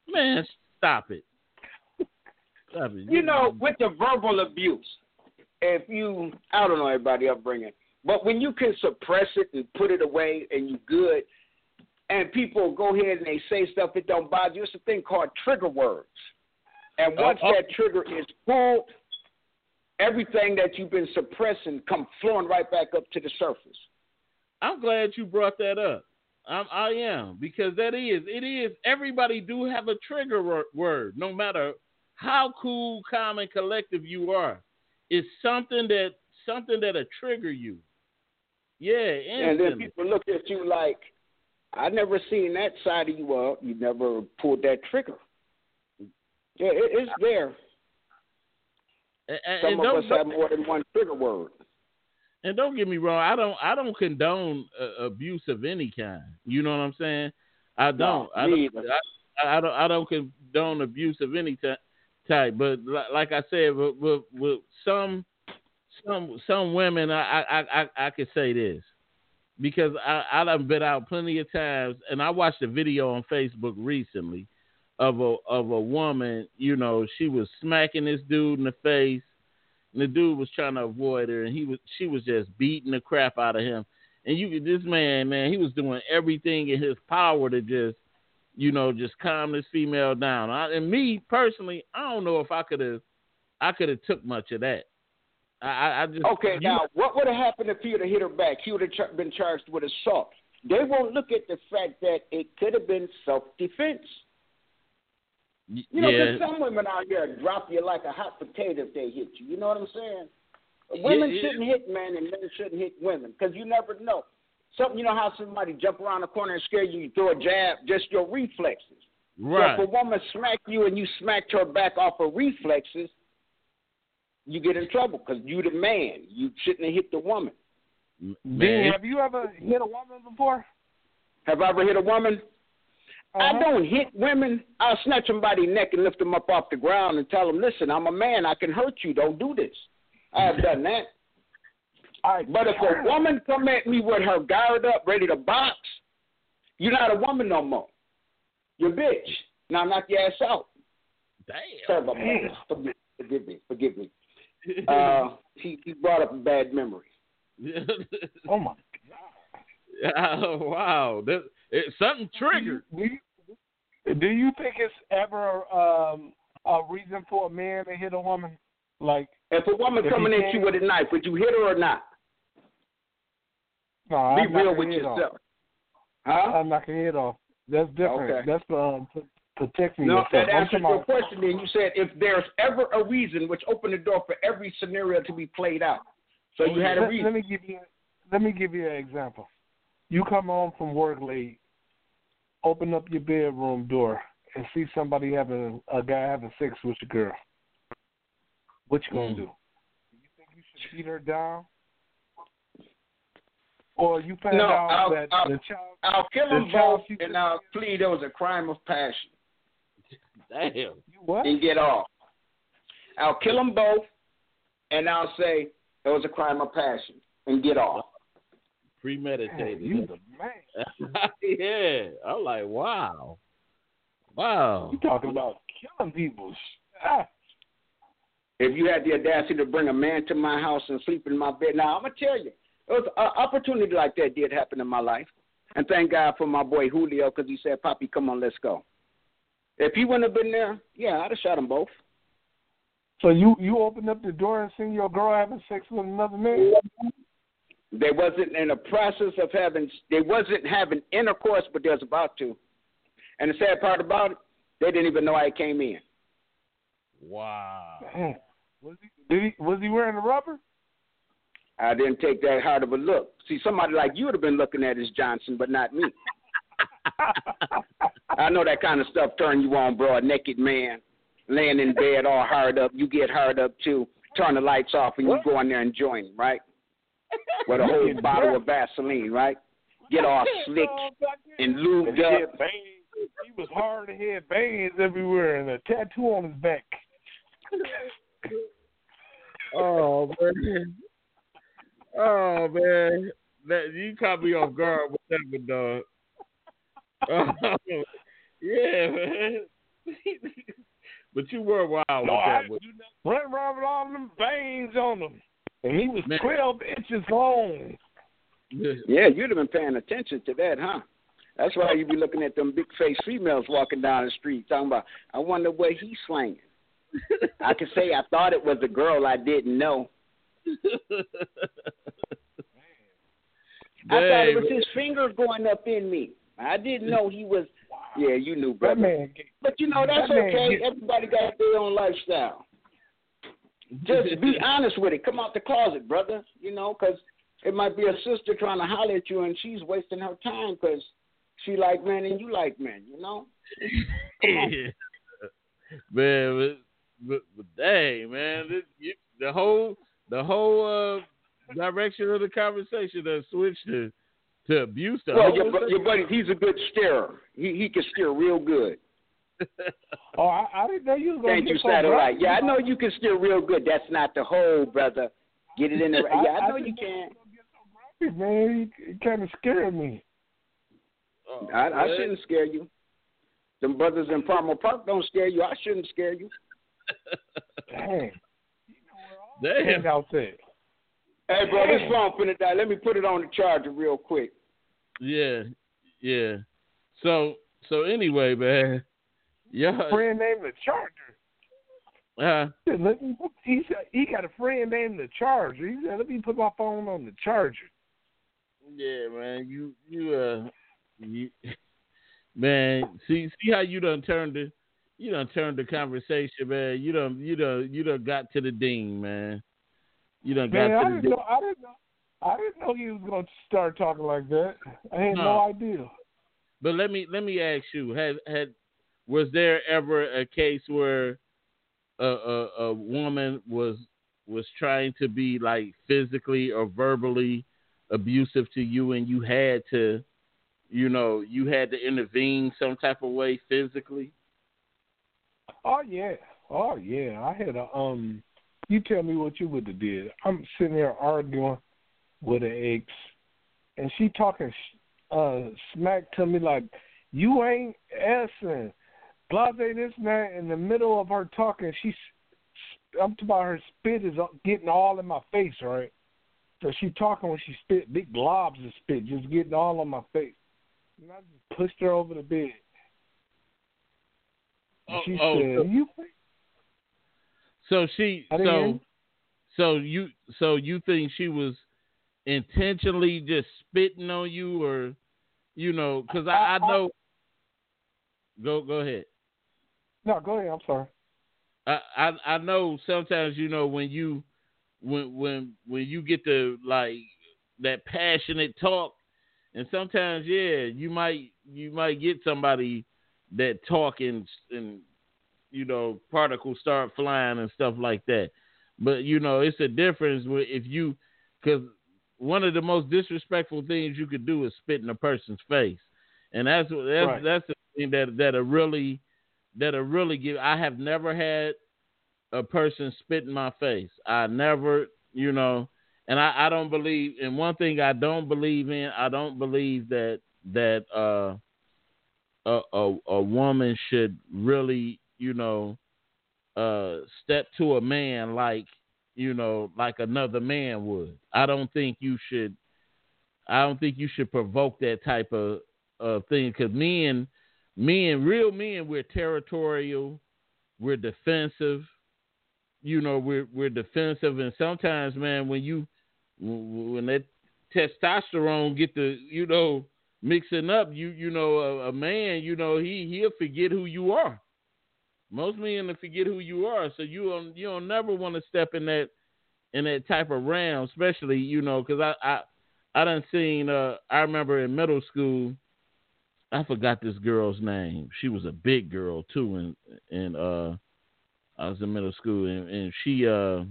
man, stop it. Stop it. You know, with the verbal abuse, if you, I don't know everybody upbringing, but when you can suppress it and put it away and you're good, and people go ahead and they say stuff that don't bother you, it's a thing called trigger words. And uh, once Oh, oh. that trigger is pulled, everything that you've been suppressing come flowing right back up to the surface. I'm glad you brought that up. I'm, I am because that is it is everybody do have a trigger word, no matter how cool, calm, and collective you are. It's something that something that'll trigger you. Yeah, And then people look at you like, I never seen that side of you up. You never pulled that trigger. Yeah, it, it's there. And- and- Some and of us have more than one trigger word. and don't get me wrong, I don't I don't condone uh, abuse of any kind. You know what I'm saying? I don't. I don't. I, I don't. I don't condone abuse of any ty- type. But li- like I said, with, with, with some some some women, I I I, I could say this because I I done been out plenty of times, and I watched a video on Facebook recently of a of a woman. You know, she was smacking this dude in the face. And the dude was trying to avoid her, and he was she was just beating the crap out of him. And you, this man, man, he was doing everything in his power to just, you know, just calm this female down. I, and me personally, I don't know if I could have, I could have took much of that. I, I, just Okay, you- now what would have happened if he would have hit her back? He would have char- been charged with assault. They won't look at the fact that it could have been self-defense. You know, yeah, there's some women out here drop you like a hot potato if they hit you. You know what I'm saying? Women yeah. shouldn't hit men and men shouldn't hit women because you never know. Something you know how somebody jump around the corner and scare you, you throw a jab, just your reflexes. right. So if a woman smacked you and you smacked her back off her reflexes, you get in trouble because you the man. You shouldn't have hit the woman. Man, have you ever hit a woman before? Have I ever hit a woman? I Uh-huh. don't hit women. I'll snatch somebody's neck and lift them up off the ground and tell them, listen, I'm a man. I can hurt you. Don't do this. I have done that. All right, But if a woman come at me with her guard up, ready to box, you're not a woman no more. You're a bitch. Now knock your ass out. Sorry damn. about that. Forgive, forgive me. Forgive me. Uh, he, he brought up a bad memory. oh my oh, wow, that, it, something triggered. Do you, do you think it's ever um, a reason for a man to hit a woman? Like, If a woman If coming he at you with a knife, would you hit her or not? no, I'm Be not real gonna with hit off. yourself. Huh? I'm not gonna hit off. That's different. Okay. That's um, p- protecting No, yourself. that answers your question. Then you said if there's ever a reason, which opened the door for every scenario to be played out. So you had a reason. Let me give you. Let me give you an example. You come home from work late, open up your bedroom door, and see somebody having a guy having sex with your girl. What you gonna Mm. do? You think you should beat her down, or you find No, out I'll- that I'll- the child? I'll kill them The both, and I'll plead it was a crime of passion Damn. What? and get off. I'll kill them both, and I'll say it was a crime of passion and get off. Premeditated. Man, you the man. yeah. I'm like, wow. Wow. You talking about killing people? Ah. If you had the audacity to bring a man to my house and sleep in my bed, now I'm gonna tell you, it was an opportunity like that did happen in my life, and thank God for my boy Julio because he said, "Poppy, come on, let's go." If he wouldn't have been there, yeah, I'd have shot them both. So you you opened up the door and seen your girl having sex with another man? They wasn't in the process of having, they wasn't having intercourse, but they was about to. And the sad part about it, they didn't even know I came in. Wow. Man, was he did he was he wearing a rubber? I didn't take that hard of a look. See, somebody like you would have been looking at as Johnson, but not me. I know that kind of stuff turn you on, bro. A naked man laying in bed all hard up. You get hard up too. Turn the lights off and you go in there and join, him, right? With a whole bottle of Vaseline, right? Get all slick and lubed up. He was hard and he had bangs everywhere and a tattoo on his back. Oh man. Oh man. That you caught me off guard with that one, dog. Yeah, man. but you were wild No, with I that one. run around with all them bangs on him. And he was Man. twelve inches long. Yeah, you'd have been paying attention to that, huh? That's why you'd be looking at them big face females walking down the street talking about, I wonder what he's slanging. I could say I thought it was a girl I didn't know. I thought it was his fingers going up in me. I didn't know he was. Yeah, you knew, brother. man But you know that's That okay. get- Everybody got their own lifestyle. Just be honest with it. Come out the closet, brother. You know, 'cause it might be a sister trying to holler at you and she's wasting her time 'cause she like men and you like men. You know. Yeah. man, but, but, but dang, man, this, you, the whole the whole uh, direction of the conversation has switched to to abuse. The Well, your, your buddy, he's a good steerer. He he can steer real good. Oh, I, I didn't know you was gonna Thank get you, satellite. Yeah, I know you can steer real good. That's not the whole, brother. Get it in the. I- Yeah, I I know you didn't can. Man, he, kind of scared me. Oh, I, I oh, shouldn't scare you. Them brothers in Palmer Park don't scare you. I shouldn't scare you. Dang, Damn. hang out there. Hey, bro, this phone finna die. Let me put it on the charger real quick. Yeah, yeah. So so anyway, man. Yeah. Friend named the Charger. Uh, He said, Let me. He said he got a friend named the Charger. He said, "Let me put my phone on the charger." yeah, man. You you uh you, man, see see how you done turned the you done turned the conversation, man. You done you done you done got to the ding, man. You done got Man, I didn't know. I didn't know. I didn't know he was going to start talking like that. I had no, No. idea. But let me let me ask you: had had was there ever a case where a a, a woman was was trying to be like physically or verbally abusive to you, and you had to, you know, you had to intervene some type of way physically? Oh yeah. Oh yeah. I had a um. You tell me what you would have did. I'm sitting there arguing with an ex, and she talking uh smack to me like you ain't essing. Blase this and that. In the middle of her talking, she's I'm talking about her spit is getting all in my face, right? So she talking when she spit, big globs of spit just getting all on my face. And I just pushed her over the bed. And she Oh, oh, said, so- "You So she I didn't hear so you. so you so you think she was intentionally just spitting on you, or you know, because I, I I- I- know. Go go ahead. No, go ahead. I'm sorry. I, I I know sometimes you know when you when when when you get to like that passionate talk, and sometimes yeah you might you might get somebody that talk and and you know particles start flying and stuff like that. But you know it's a difference with if you because one of the most disrespectful things you could do is spit in a person's face, and that's that's Right. that's the thing that that a really that'll really give. I have never had a person spit in my face. I never, you know, and I, I don't believe. And one thing I don't believe in, I don't believe that that uh, a, a a woman should really, you know, uh, step to a man like, you know, like another man would. I don't think you should. I don't think you should provoke that type of uh, thing because men, men, real men, we're territorial, we're defensive. You know, we're we're defensive, and sometimes, man, when you when that testosterone get the you know mixing up, you you know a, a man, you know he he'll forget who you are. Most men forget who you are, so you don't you don't never want to step in that in that type of realm, especially you know because I I I done seen uh I remember in middle school I forgot this girl's name. She was a big girl too, and and uh, I was in middle school, and, and she uh,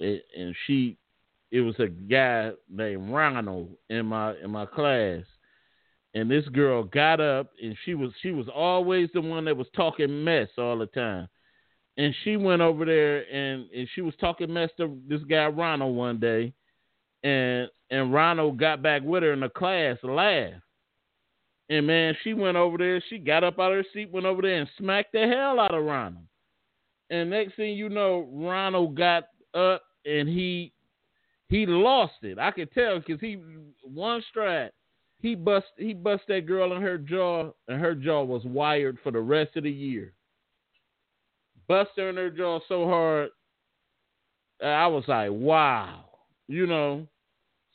and she, it was a guy named Ronald in my in my class, and this girl got up, and she was she was always the one that was talking mess all the time, and she went over there and and she was talking mess to this guy Ronald one day, and and Ronald got back with her in the class, laughed. And man, she went over there. She got up out of her seat, went over there and smacked the hell out of Ronald. And next thing you know, Ronald got up and he he lost it. I could tell because he one stride. He bust he bust that girl in her jaw, and her jaw was wired for the rest of the year. Bust her in her jaw so hard, uh, I was like, wow, you know.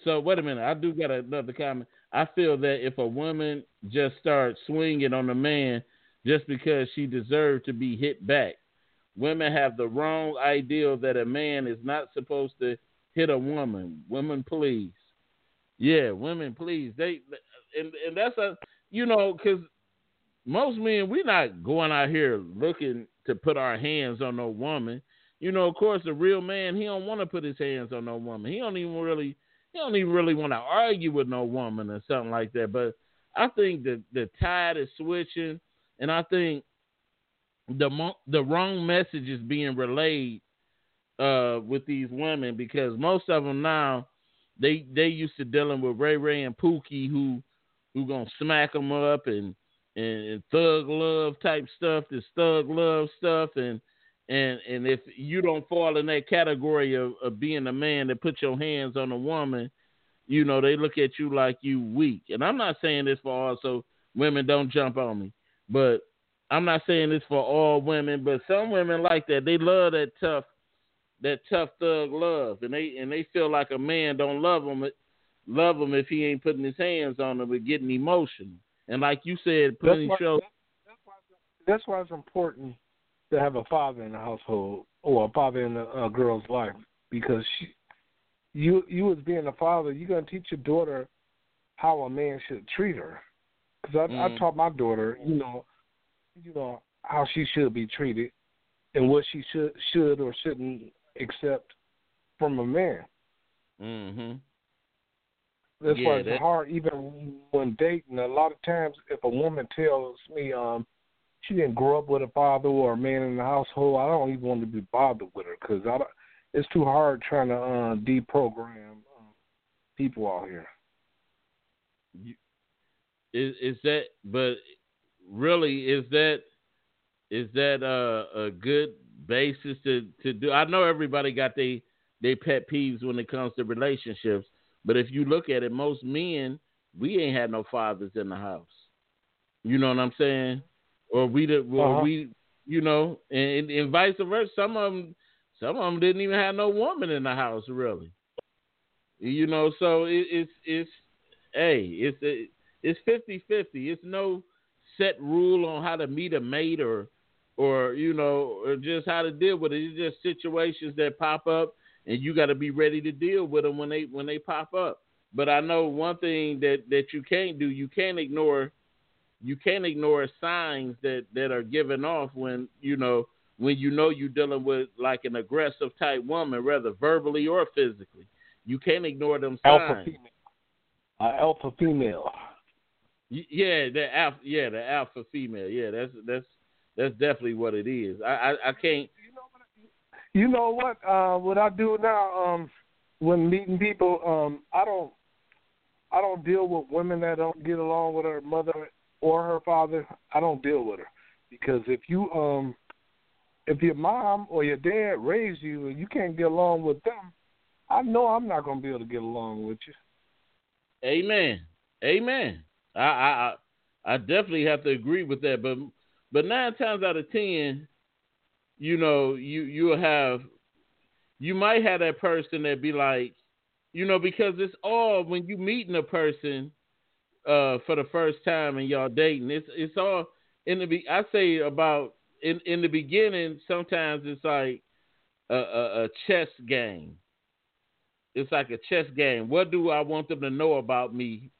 So wait a minute, I do got another comment. I feel that if a woman just starts swinging on a man, just because she deserved to be hit back. Women have the wrong ideal that a man is not supposed to hit a woman. Women, please. Yeah, women, please. They and and that's a you know because most men we're not going out here looking to put our hands on no woman. You know, of course, a real man he don't want to put his hands on no woman. He don't even really he don't even really want to argue with no woman or something like that. But I think the the tide is switching, and I think the the wrong message is being relayed uh, with these women because most of them now they they used to dealing with Ray Ray and Pookie who who gonna smack them up and and, and thug love type stuff, this thug love stuff, and and and if you don't fall in that category of, of being a man that put your hands on a woman, you know they look at you like you weak. And I'm not saying this for all so women don't jump on me, but I'm not saying this for all women, but some women like that. They love that tough, that tough thug love, and they and they feel like a man don't love them, love them if he ain't putting his hands on them and getting emotional. And like you said, putting show. That's why, that's why it's important to have a father in the household or a father in a, a girl's life because she, you you as being a father, you're gonna teach your daughter how a man should treat her. Because I, mm. I taught my daughter, you know, you know how she should be treated and what she should should or shouldn't accept from a man. Mhm. That's yeah, why it's that... hard even when dating. A lot of times, if a woman tells me um she didn't grow up with a father or a man in the household, I don't even want to be bothered with her because I don't, it's too hard trying to uh, deprogram uh, people out here. here. Is is that? But really, is that is that a, a good basis to, to do? I know everybody got they they pet peeves when it comes to relationships, but if you look at it, most men we ain't had no fathers in the house. You know what I'm saying? Or we did, or uh-huh. we, you know, and, and vice versa. Some of them, some of them didn't even have no woman in the house, really. You know, so it, it's it's hey, it's it's fifty fifty. It's no set rule on how to meet a mate or or you know or just how to deal with it. It's just situations that pop up, and you got to be ready to deal with them when they when they pop up. But I know one thing that that you can't do. You can't ignore. You can't ignore signs that that are given off when you know when you know you're dealing with like an aggressive type woman, whether verbally or physically. You can't ignore them signs. Alpha female. Uh, alpha female. Yeah, the alpha. Yeah, the alpha female. Yeah, that's that's that's definitely what it is. I I, I can't. You know what? Uh, what I do now, um, when meeting people, um, I don't, I don't deal with women that don't get along with her mother or her father. I don't deal with her because if you, um, if your mom or your dad raised you and you can't get along with them, I know I'm not going to be able to get along with you. Amen. Amen. I, I I definitely have to agree with that. But but nine times out of ten, you know, you you'll have you might have that person that be like, you know, because it's all when you meeting a person uh for the first time and y'all dating, it's it's all in the be I say about in in the beginning, sometimes it's like a, a, a chess game. It's like a chess game. What do I want them to know about me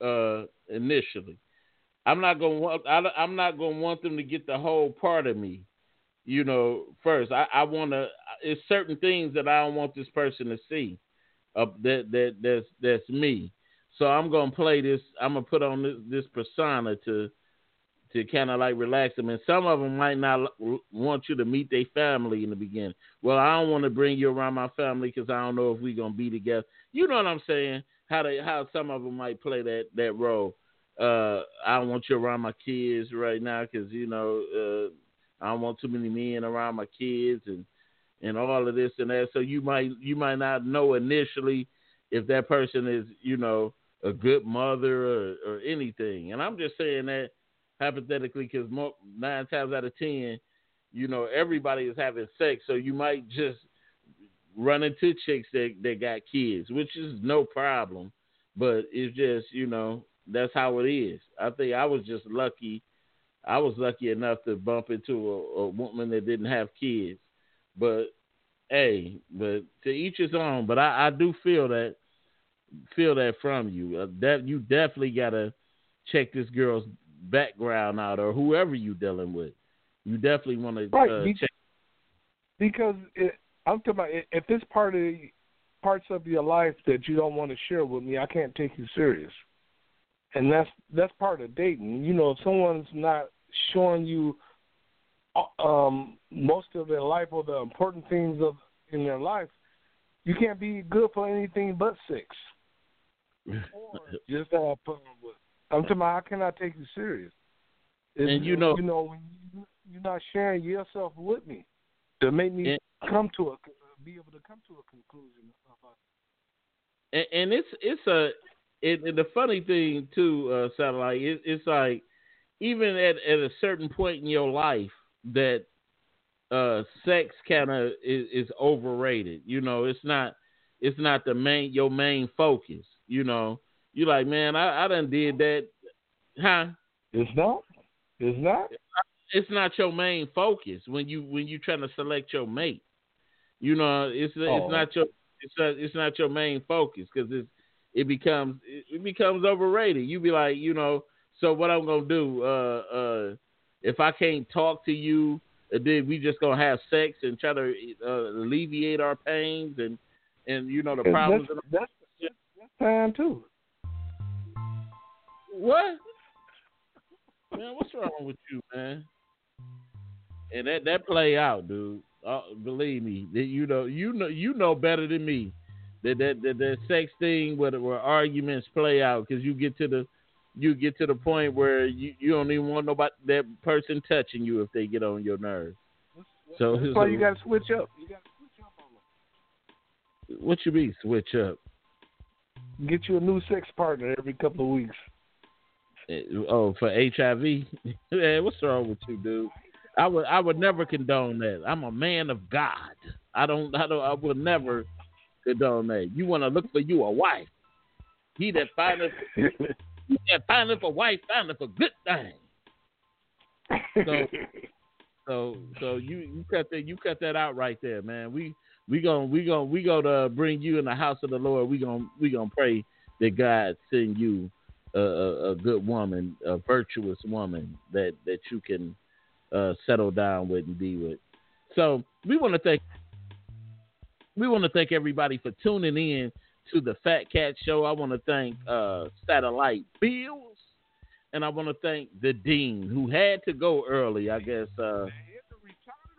uh, initially. I'm not gonna want. I, am not gonna want them to get the whole part of me. You know, first I, I want to. It's certain things that I don't want this person to see. Uh, that that that's that's me. So I'm gonna play this. I'm gonna put on this, this persona to to kind of like relax them. And some of them might not want you to meet their family in the beginning. Well, I don't want to bring you around my family because I don't know if we're gonna be together. You know what I'm saying? how they how some of them might play that that role. Uh, I don't want you around my kids right now because you know uh, I don't want too many men around my kids and and all of this and that. So you might you might not know initially if that person is you know a good mother or, or anything. And I'm just saying that hypothetically because nine times out of ten, you know everybody is having sex, so you might just run into chicks that that got kids, which is no problem. But it's just you know that's how it is. I think I was just lucky I was lucky enough to bump into a, a woman that didn't have kids, but hey, but to each his own. But I, I do feel that feel that from you. Uh, that you definitely gotta check this girl's background out, or whoever you dealing with. You definitely want to Right, uh, check. because it, I'm talking about if it's part of parts of your life that you don't want to share with me, I can't take you serious. And that's that's part of dating. You know, if someone's not showing you um most of their life or the important things of in their life, you can't be good for anything but sex. Or just have fun with. I'm talking about how can I take you serious? It's- And you know- you know when you, you're not sharing yourself with me to make me And- come to a be able to come to a conclusion. And, and it's it's a it, and the funny thing too, uh, satellite. It, it's like even at at a certain point in your life that uh, sex kind of is, is overrated. You know, it's not it's not the main your main focus. You know, you like man, I I done did that, huh? it's not. It's not. It's not your main focus when you when you trying to select your mate. You know, it's Oh. it's not your it's not, it's not your main focus because it's it becomes it, becomes overrated. You be like, you know, so what I'm gonna do? Uh, uh, if I can't talk to you, then we just gonna have sex and try to uh, alleviate our pains and and you know the problems. That's, that's, that's, fine too. What? Man, what's wrong with you, man? And that that play out, dude. Uh, believe me, that you know, you know, you know better than me that that that, that sex thing where where arguments play out because you get to the you get to the point where you, you don't even want nobody that person touching you if they get on your nerves. So That's why you got to switch up. You got to switch up on what you mean switch up? Get you a new sex partner every couple of weeks. Eh, Oh, for HIV? Man, what's wrong with you, dude? I would I would never condone that. I'm a man of God. I don't I don't I would never condone that. You want to look for you a wife. He that findeth he that findeth a wife findeth a good thing. So so so you you cut that you cut that out right there, man. We we gonna we gonna we gonna bring you in the house of the Lord. We gonna we gonna pray that God send you a, a, a good woman, a virtuous woman that that you can uh, settle down with and be with. So we want to thank we want to thank everybody for tuning in to the Fat Cat Show. I want to thank uh, Satellite Bills, and I want to thank the Dean who had to go early. I guess. Uh,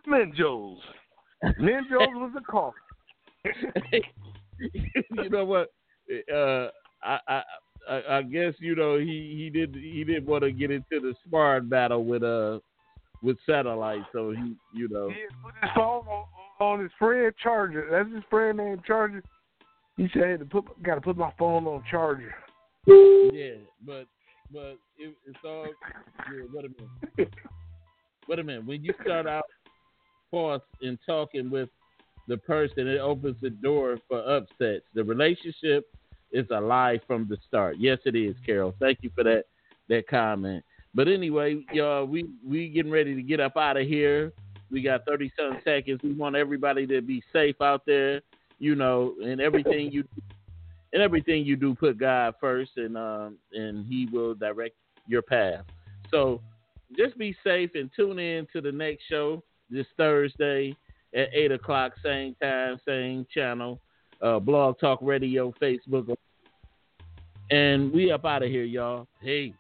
Ninjos. Ninjos was a car. you know what? Uh, I, I I I guess you know he he did he didn't want to get into the sparring battle with uh with satellite, so he you know He put his phone on, on his friend charger. That's his friend named Charger. He said, "Hey, to put got to put my phone on charger." yeah, but but it, it's all yeah, wait a minute. Wait a minute. When you start out forth in talking with the person, it opens the door for upsets. The relationship is a lie from the start. Yes, it is, Carol. Thank you for that that comment. But anyway, y'all, we we getting ready to get up out of here. We got thirty something seconds. We want everybody to be safe out there, you know, and everything you and everything you do, put God first, and um and He will direct your path. So just be safe and tune in to the next show this Thursday at eight o'clock, same time, same channel, uh, Blog Talk Radio, Facebook, and we up out of here, y'all. Peace.